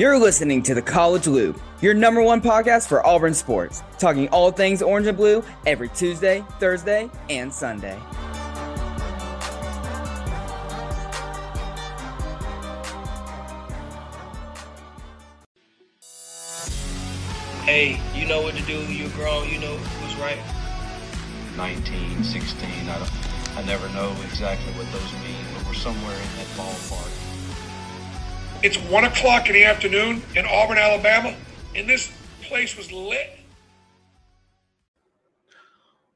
You're listening to the College Loop, your number one podcast for Auburn sports, talking all things orange and blue every Tuesday, Thursday, and Sunday. Hey, you know what to do. You're grown. You know what's right. 19, 16. I, don't, I never know exactly what those mean, but we're somewhere in that ballpark. It's one o'clock in the afternoon in Auburn, Alabama, and this place was lit.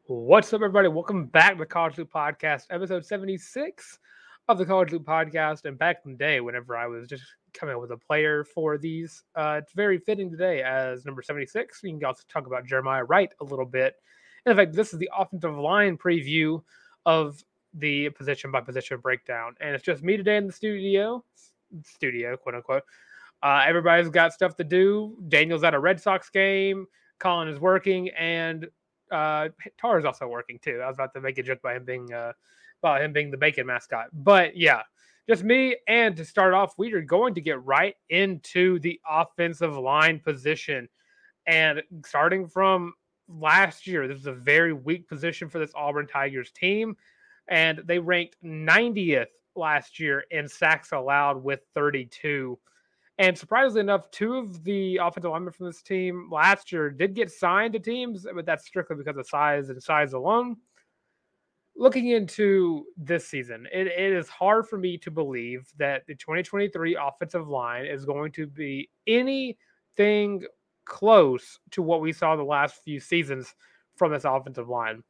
What's up, everybody? Welcome back to the College Loop Podcast, episode 76 of the College Loop Podcast. And back in the day, whenever I was just coming up with a player for these, uh, it's very fitting today as number 76. We can also talk about Jeremiah Wright a little bit. And in fact, this is the offensive line preview of the position by position breakdown. And it's just me today in the studio studio, quote unquote. Uh, everybody's got stuff to do. Daniel's at a Red Sox game. Colin is working, and uh, Tarr is also working too. I was about to make a joke by him being uh, about him being the bacon mascot, but yeah, just me. And to start off, we are going to get right into the offensive line position, and starting from last year, this is a very weak position for this Auburn Tigers team, and they ranked 90th last year in sacks allowed with 32. And surprisingly enough, two of the offensive linemen from this team last year did get signed to teams, but that's strictly because of size and size alone. Looking into this season, it, it is hard for me to believe that the 2023 offensive line is going to be anything close to what we saw the last few seasons from this offensive line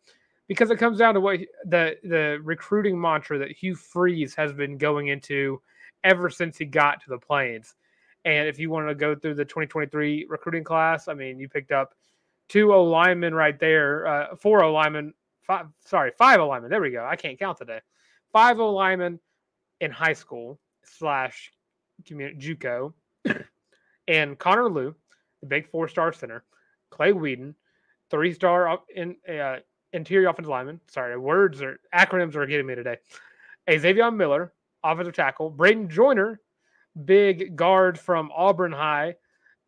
because it comes down to what the the recruiting mantra that Hugh Freeze has been going into ever since he got to the Plains. And if you want to go through the 2023 recruiting class, I mean, you picked up two O linemen right there, uh, four O linemen, five, sorry, five O linemen. There we go. I can't count today. Five O linemen in high school slash JUCO, and Connor Lew, the big four star center, Clay Wedin, three star in uh, interior offensive lineman. Sorry, words or acronyms are getting me today. A Xavier Miller, offensive tackle. Bradyn Joiner, big guard from Auburn High.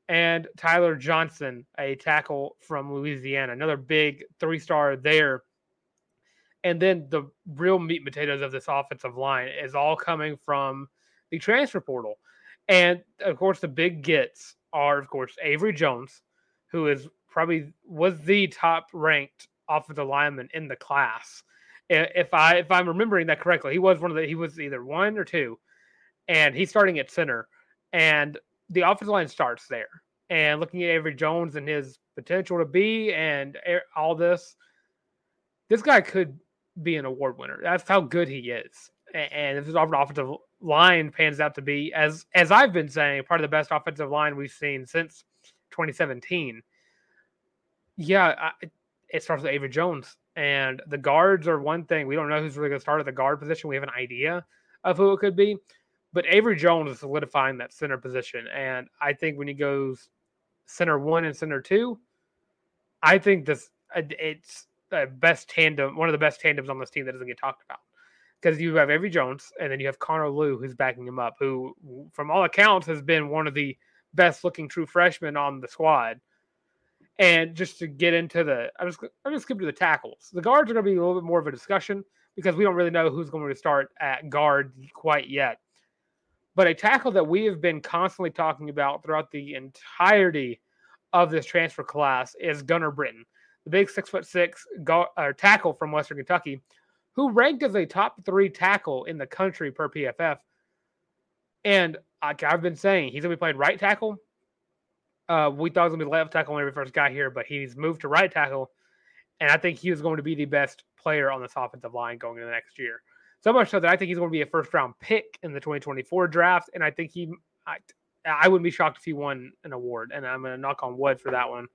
And Tyler Johnson, a tackle from Louisiana, another big three star there. And then the real meat and potatoes of this offensive line is all coming from the transfer portal. And of course, the big gets are, of course, Avery Jones, who is probably was the top ranked offensive lineman in the class. If I if I'm remembering that correctly, he was one of the he was either one or two, and he's starting at center, and the offensive line starts there. And looking at Avery Jones and his potential to be and all this, this guy could be an award winner. That's how good he is. And if his offensive line pans out to be, as as I've been saying, part of the best offensive line we've seen since 2017. Yeah, I, it starts with Avery Jones. And the guards are one thing. We don't know who's really going to start at the guard position. We have an idea of who it could be. But Avery Jones is solidifying that center position. And I think when he goes center one and center two, I think this uh, it's the best tandem, one of the best tandems on this team that doesn't get talked about. Because you have Avery Jones and then you have Connor Lew who's backing him up, who, from all accounts, has been one of the best looking true freshmen on the squad. And just to get into the, I'm just I'm just skip to the tackles. The guards are going to be a little bit more of a discussion because we don't really know who's going to start at guard quite yet. But a tackle that we have been constantly talking about throughout the entirety of this transfer class is Gunnar Britton, the big six foot six guard, uh, tackle from Western Kentucky, who ranked as a top three tackle in the country per PFF. And like I've been saying, he's going to be playing right tackle uh, we thought it was going to be left tackle when we first got here, but he's moved to right tackle, and I think he going to be the best player on this offensive line going into the next year. So much so that I think he's going to be a first round pick in the 2024 draft, and I think he, I, I wouldn't be shocked if he won an award, and I'm going to knock on wood for that one,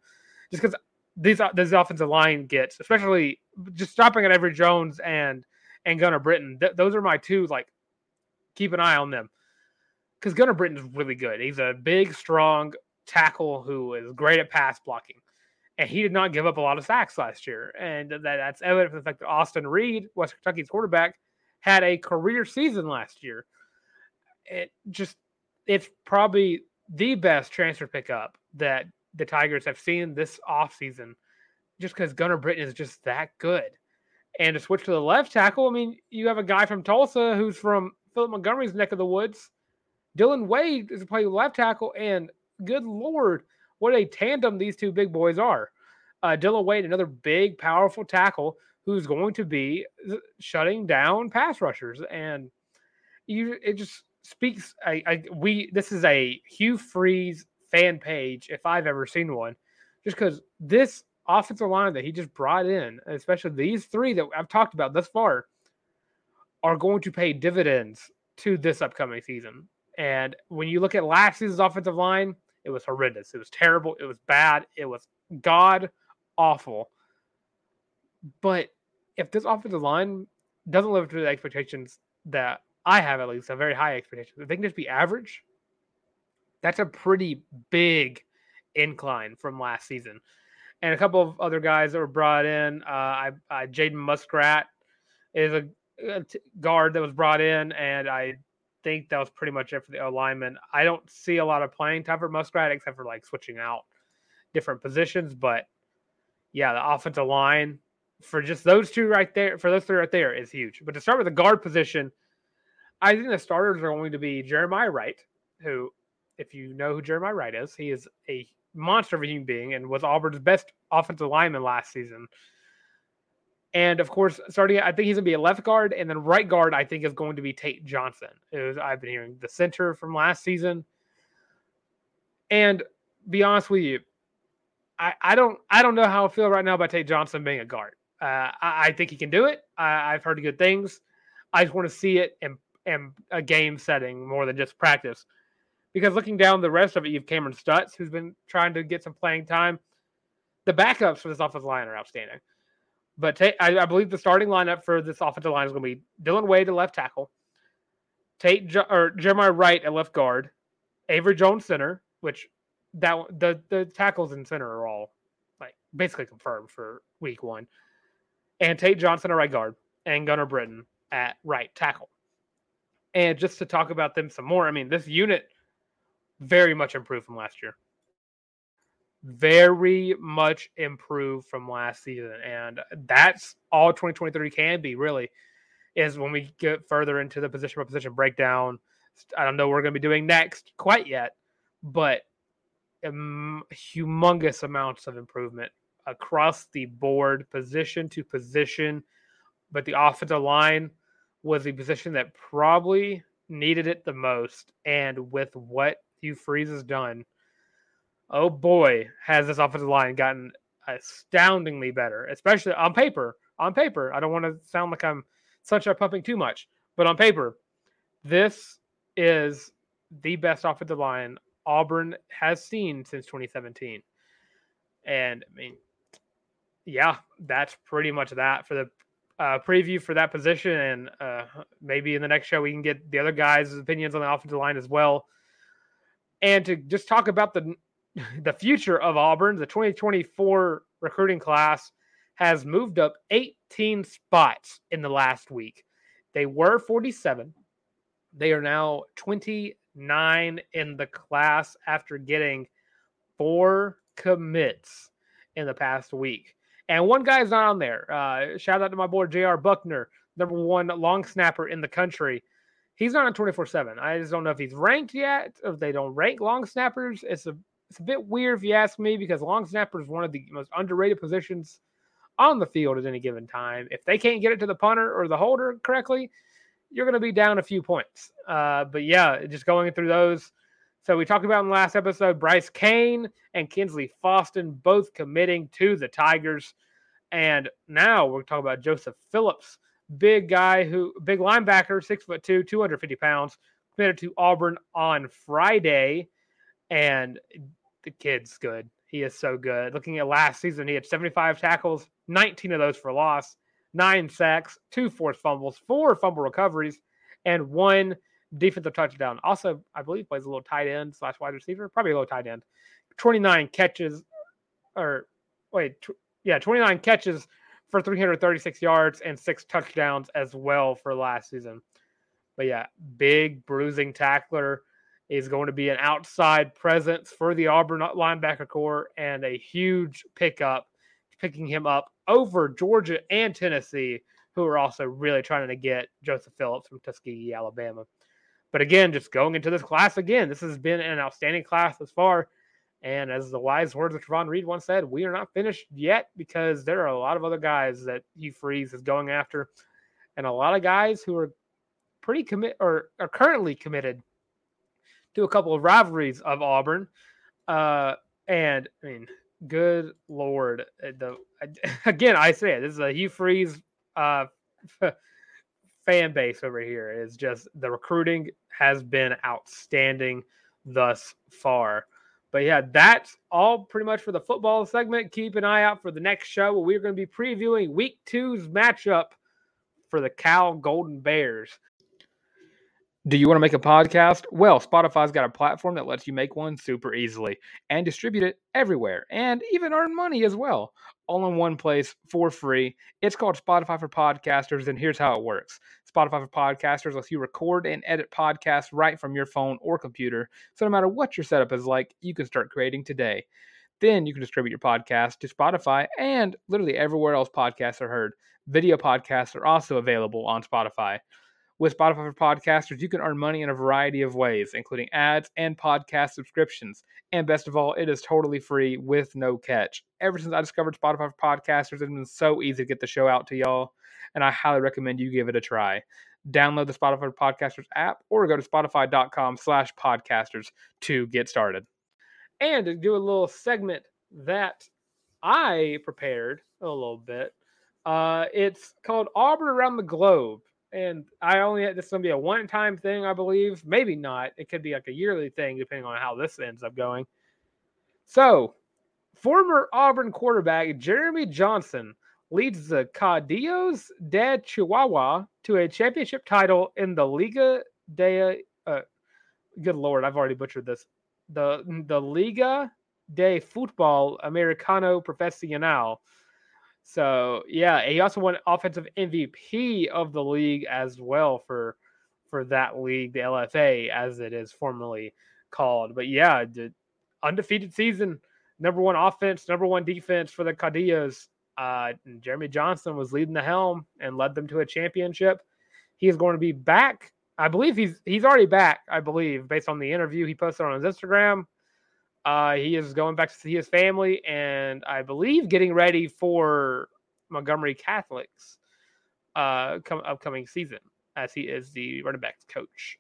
just because these this offensive line gets, especially just stopping at Avery Jones and and Gunnar Britton. Th- those are my two like keep an eye on them because Gunnar Britton's really good. He's a big, strong tackle who is great at pass blocking. And he did not give up a lot of sacks last year. And that, that's evident from the fact that Austin Reed, West Kentucky's quarterback, had a career season last year. It just, it's probably the best transfer pickup that the Tigers have seen this offseason just because Gunnar Britton is just that good. And to switch to the left tackle, I mean, you have a guy from Tulsa who's from Philip Montgomery's neck of the woods. Dillon Wade is playing left tackle, and good lord, what a tandem these two big boys are. Uh, Dillon Wade, another big, powerful tackle who's going to be shutting down pass rushers, and you it just speaks. I, I we this is a Hugh Freeze fan page if I've ever seen one, just because this offensive line that he just brought in, especially these three that I've talked about thus far, are going to pay dividends to this upcoming season. And when you look at last season's offensive line, it was horrendous. It was terrible. It was bad. It was god awful. But if this offensive line doesn't live up to the expectations that I have, at least a very high expectation, if they can just be average, that's a pretty big incline from last season. And a couple of other guys that were brought in, uh, I, I Jaden Muskrat is a, guard that was brought in, and I think that was pretty much it for the alignment. I don't see a lot of playing time for Muskrat except for like switching out different positions. But yeah, the offensive line for just those two right there, for those three right there, is huge. But to start with the guard position, I think the starters are going to be Jeremiah Wright, who, if you know who Jeremiah Wright is, he is a monster of a human being and was Auburn's best offensive lineman last season. And of course, starting, I think he's going to be a left guard, and then right guard, I think is going to be Tate Johnson. I've been hearing the center from last season. And be honest with you, I, I don't I don't know how I feel right now about Tate Johnson being a guard. Uh, I, I, think he can do it. I, have heard good things. I just want to see it in, in a game setting more than just practice. Because looking down the rest of it, you have Kameron Stutts, who's been trying to get some playing time. The backups for this offensive line are outstanding. But I, believe the starting lineup for this offensive line is going to be Dillon Wade at left tackle, Tate or Jeremiah Wright at left guard, Avery Jones center, which that the the tackles and center are all like basically confirmed for week one, and Tate Johnson at right guard and Gunnar Britton at right tackle. And just to talk about them some more, I mean, this unit very much improved from last year very much improved from last season. And that's all 2023 can be, really, is when we get further into the position by position breakdown. I don't know what we're going to be doing next quite yet, but um, humongous amounts of improvement across the board, position to position. But the offensive line was the position that probably needed it the most. And with what Hugh Freeze has done, oh boy, has this offensive line gotten astoundingly better, especially on paper. On paper, I don't want to sound like I'm such a pumping too much, but on paper, this is the best offensive line Auburn has seen since 2017. And I mean, yeah, that's pretty much that for the uh, preview for that position. And uh, maybe in the next show, we can get the other guys' opinions on the offensive line as well. And to just talk about the the future of Auburn, the 2024 recruiting class has moved up 18 spots in the last week. They were 47. They are now 29 in the class after getting four commits in the past week. And one guy is not on there. Uh, shout out to my boy J.R. Buckner, number one long snapper in the country. He's not on 24 7. I just don't know if he's ranked yet, if they don't rank long snappers. It's a it's a bit weird if you ask me because long snapper is one of the most underrated positions on the field at any given time. If they can't get it to the punter or the holder correctly, you're going to be down a few points. Uh, but yeah, just going through those. So we talked about in the last episode Bryce Kane and Kensley Faustin both committing to the Tigers. And now we're talking about Joseph Phillips, big guy who, big linebacker, six foot two, 250 pounds, committed to Auburn on Friday. And the kid's good. He is so good. Looking at last season, he had 75 tackles, 19 of those for loss, nine sacks, two forced fumbles, four fumble recoveries, and one defensive touchdown. Also, I believe plays a little tight end slash wide receiver, probably a little tight end. 29 catches, or wait, tw- yeah, 29 catches for 336 yards and six touchdowns as well for last season. But yeah, big bruising tackler He's going to be an outside presence for the Auburn linebacker corps and a huge pickup, picking him up over Georgia and Tennessee, who are also really trying to get Joseph Phillips from Tuskegee, Alabama. But again, just going into this class again, this has been an outstanding class thus far. And as the wise words of Travon Reed once said, we are not finished yet because there are a lot of other guys that Hugh Freeze is going after, and a lot of guys who are pretty commit or are currently committed to a couple of rivalries of Auburn. Uh, and I mean, good lord, uh, the again I say it, this is a Hugh Freeze uh, fan base over here. Is just the recruiting has been outstanding thus far. But yeah, that's all pretty much for the football segment. Keep an eye out for the next show where we're going to be previewing week two's matchup for the Cal Golden Bears. Do you want to make a podcast? Well, Spotify's got a platform that lets you make one super easily and distribute it everywhere and even earn money as well, all in one place for free. It's called Spotify for Podcasters, and here's how it works Spotify for Podcasters lets you record and edit podcasts right from your phone or computer. So no matter what your setup is like, you can start creating today. Then you can distribute your podcast to Spotify and literally everywhere else podcasts are heard. Video podcasts are also available on Spotify. With Spotify for Podcasters, you can earn money in a variety of ways, including ads and podcast subscriptions. And best of all, it is totally free with no catch. Ever since I discovered Spotify for Podcasters, it's been so easy to get the show out to y'all, and I highly recommend you give it a try. Download the Spotify for Podcasters app or go to spotify.com slash podcasters to get started. And to do a little segment that I prepared a little bit, uh, it's called Auburn Around the Globe and I only this is gonna be a one time thing, I believe. Maybe not. It could be like a yearly thing, depending on how this ends up going. So, former Auburn quarterback Jeremy Johnson leads the Caudillos de Chihuahua to a championship title in the Liga de. Uh, good lord, I've already butchered this. The the Liga de Futbol Americano Profesional so yeah, he also won offensive MVP of the league as well for for that league, the LFA as it is formerly called. But yeah, the undefeated season, number one offense, number one defense for the Caudillos. Uh, Jeremy Johnson was leading the helm and led them to a championship. He is going to be back. I believe he's he's already back. I believe based on the interview he posted on his Instagram. Uh, he is going back to see his family and I believe getting ready for Montgomery Catholic's uh, come, upcoming season as he is the running backs coach.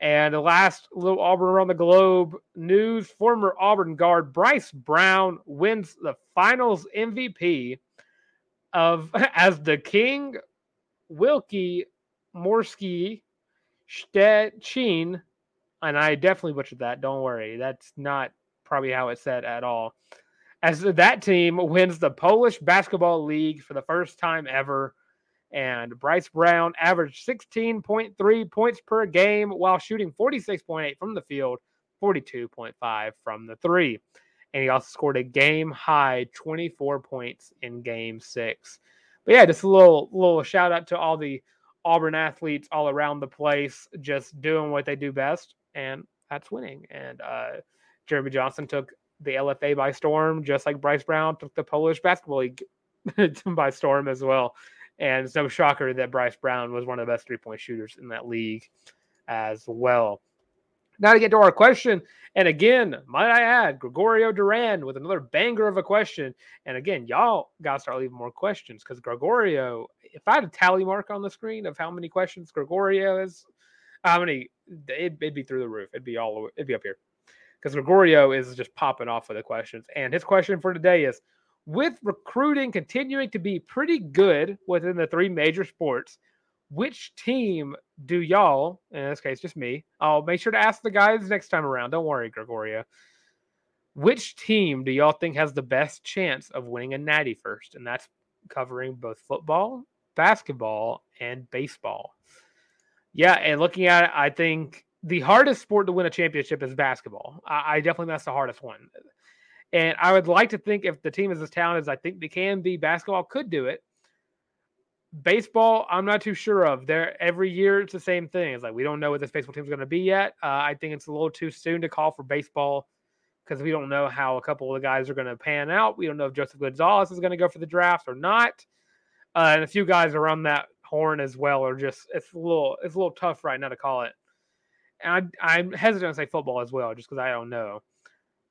And the last little Auburn around the globe news former Auburn guard Bryce Brown wins the finals MVP of as the King Wilkie Morsky Stettin and I definitely butchered that. Don't worry. That's not probably how it's said at all. As that team wins the Polish Basketball League for the first time ever. And Bryce Brown averaged 16.3 points per game while shooting 46.8 from the field, 42.5 from the three. And he also scored a game high 24 points in game six. But yeah, just a little little shout out to all the Auburn athletes all around the place, just doing what they do best and that's winning. And uh, Jeremy Johnson took the LFA by storm, just like Bryce Brown took the Polish Basketball League by storm as well. And it's no shocker that Bryce Brown was one of the best three point shooters in that league as well. Now to get to our question, and again, might I add, Gregorio Duran with another banger of a question. And again, y'all gotta start leaving more questions because Gregorio, if I had a tally mark on the screen of how many questions Gregorio has how many? It'd, it'd be through the roof. It'd be all. It'd be up here because Gregorio is just popping off with the questions. And his question for today is: With recruiting continuing to be pretty good within the three major sports, which team do y'all, in this case, just me, I'll make sure to ask the guys next time around. Don't worry, Gregorio. Which team do y'all think has the best chance of winning a natty first? And that's covering both football, basketball, and baseball. Yeah, and looking at it, I think the hardest sport to win a championship is basketball. I, I definitely that's the hardest one. And I would like to think if the team is as talented as I think they can be, basketball could do it. Baseball, I'm not too sure of. There every year it's the same thing. It's like we don't know what this baseball team is going to be yet. Uh, I think it's a little too soon to call for baseball because we don't know how a couple of the guys are going to pan out. We don't know if Joseph Gonzalez is going to go for the draft or not. Uh, and a few guys around that horn as well are just it's a little it's a little tough right now to call it. And I, I'm hesitant to say football as well, just because I don't know.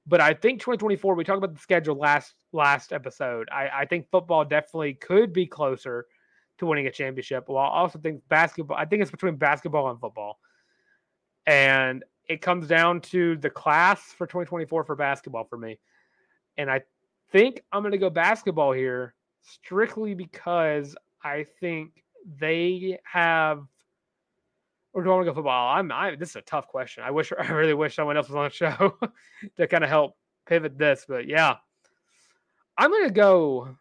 But I think 2024. We talked about the schedule last last episode. I, I think football definitely could be closer to winning a championship. While I also think basketball. I think it's between basketball and football, and it comes down to the class for 2024 for basketball for me. And I think I'm going to go basketball here strictly because I think they have. Or do I want to go football? I'm. I. This is a tough question. I wish. I really wish someone else was on the show to kind of help pivot this. But yeah, I'm to go.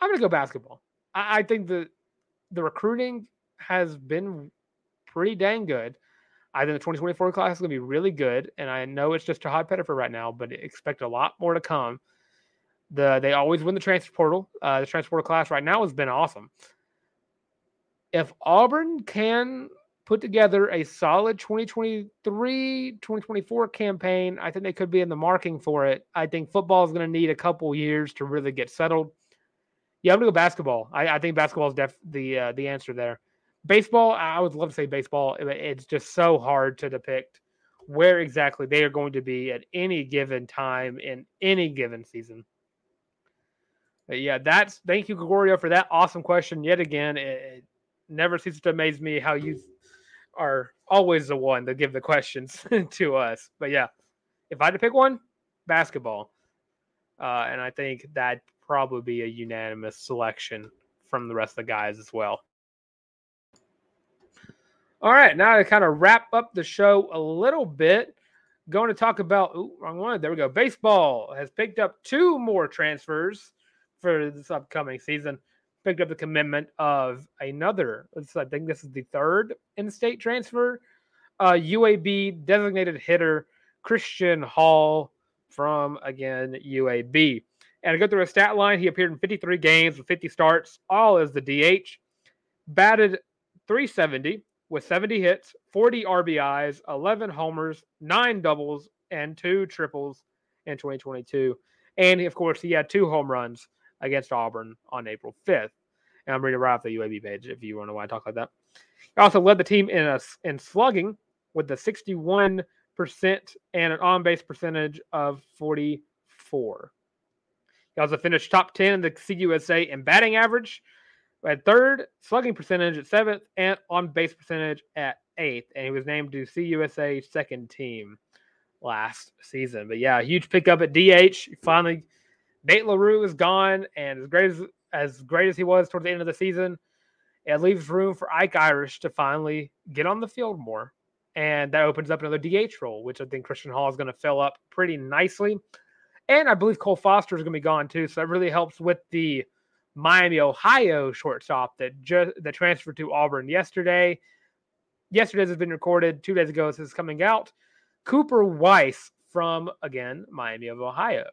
I'm to go basketball. I, I think the the recruiting has been pretty dang good. I think the 2024 class is to be really good, and I know it's just Tahaad Pettiford right now, but expect a lot more to come. The they always win the transfer portal. Uh, the transfer portal class right now has been awesome. If Auburn can put together a solid 2023 2024 campaign, I think they could be in the marking for it. I think football is going to need a couple years to really get settled. Yeah, I'm gonna go basketball. I, I think basketball is def the uh, the answer there. Baseball, I would love to say baseball. It's just so hard to depict where exactly they are going to be at any given time in any given season. But yeah, that's thank you, Gregorio, for that awesome question yet again. It never ceases to amaze me how you are always the one to give the questions to us. But yeah, if I had to pick one, basketball. Uh, and I think that probably be a unanimous selection from the rest of the guys as well. All right, now to kind of wrap up the show a little bit, going to talk about ooh, wrong one. There we go. Baseball has picked up two more transfers for this upcoming season. Picked up the commitment of another. I think this is the third in-state transfer. Uh, UAB designated hitter Christian Hall from again UAB. And I go through a stat line. He appeared in 53 games with 50 starts, all as the DH. Batted 370 with 70 hits, 40 RBIs, 11 homers, nine doubles, and two triples in 2022. And of course, he had two home runs against Auburn on April 5th. And I'm reading right off the UAB page if you want to want to talk about that. He also led the team in a, in slugging with the 61% and an on base percentage of 44. He also finished top 10 in the CUSA in batting average, at third, slugging percentage at seventh, and on base percentage at eighth. And he was named to CUSA second team last season. But yeah, huge pickup at DH. Finally, Nate LaRue is gone, and as great as as great as he was towards the end of the season, it leaves room for Ike Irish to finally get on the field more. And that opens up another DH role, which I think Christian Hall is going to fill up pretty nicely. And I believe Cole Foster is going to be gone too. So that really helps with the Miami, Ohio shortstop that just that transferred to Auburn yesterday. Yesterday's has been recorded. Two days ago, this is coming out. Cooper Weiss from again Miami of Ohio.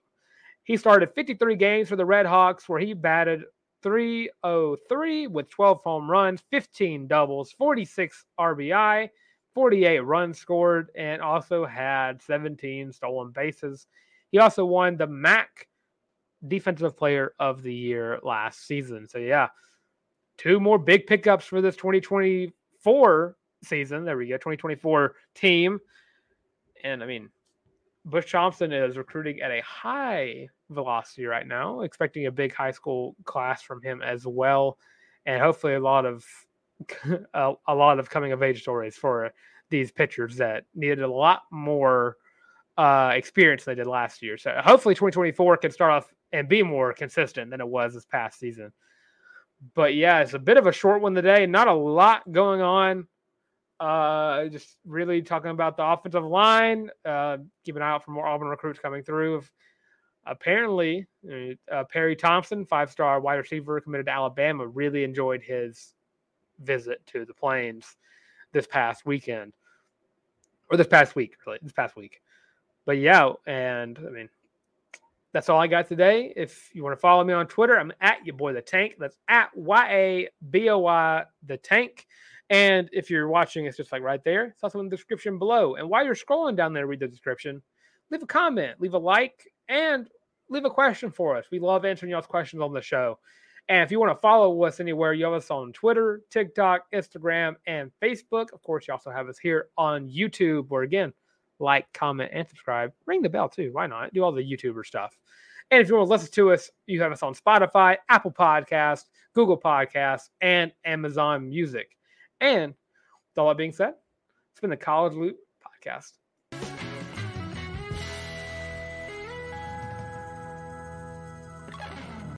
He started 53 games for the Red Hawks, where he batted 303 with 12 home runs, 15 doubles, 46 RBI, 48 runs scored, and also had 17 stolen bases. He also won the MAC Defensive Player of the Year last season. So, yeah, two more big pickups for this 2024 season. There we go, 2024 team. And I mean, Butch Thompson is recruiting at a high velocity right now, expecting a big high school class from him as well. And hopefully, a lot of a, a lot of coming of age stories for these pitchers that needed a lot more uh, experience than they did last year. So hopefully 2024 can start off and be more consistent than it was this past season. But yeah, it's a bit of a short one today. Not a lot going on. Uh, just really talking about the offensive line. Uh, keep an eye out for more Auburn recruits coming through. Apparently, uh, Perry Thompson, five-star wide receiver committed to Alabama, really enjoyed his visit to the Plains this past weekend, or this past week, really, this past week but yeah, and I mean, that's all I got today. If you want to follow me on Twitter, I'm at your boy the tank. That's at Y A B O Y the tank. And if you're watching, it's just like right there. It's also in the description below. And while you're scrolling down there, read the description, leave a comment, leave a like, and leave a question for us. We love answering y'all's questions on the show. And if you want to follow us anywhere, you have us on Twitter, TikTok, Instagram, and Facebook. Of course, you also have us here on YouTube, where again, like, comment, and subscribe. Ring the bell too. Why not? Do all the YouTuber stuff. And if you want to listen to us, you have us on Spotify, Apple Podcast, Google Podcasts, and Amazon Music. And with all that being said, it's been the College Loop Podcast.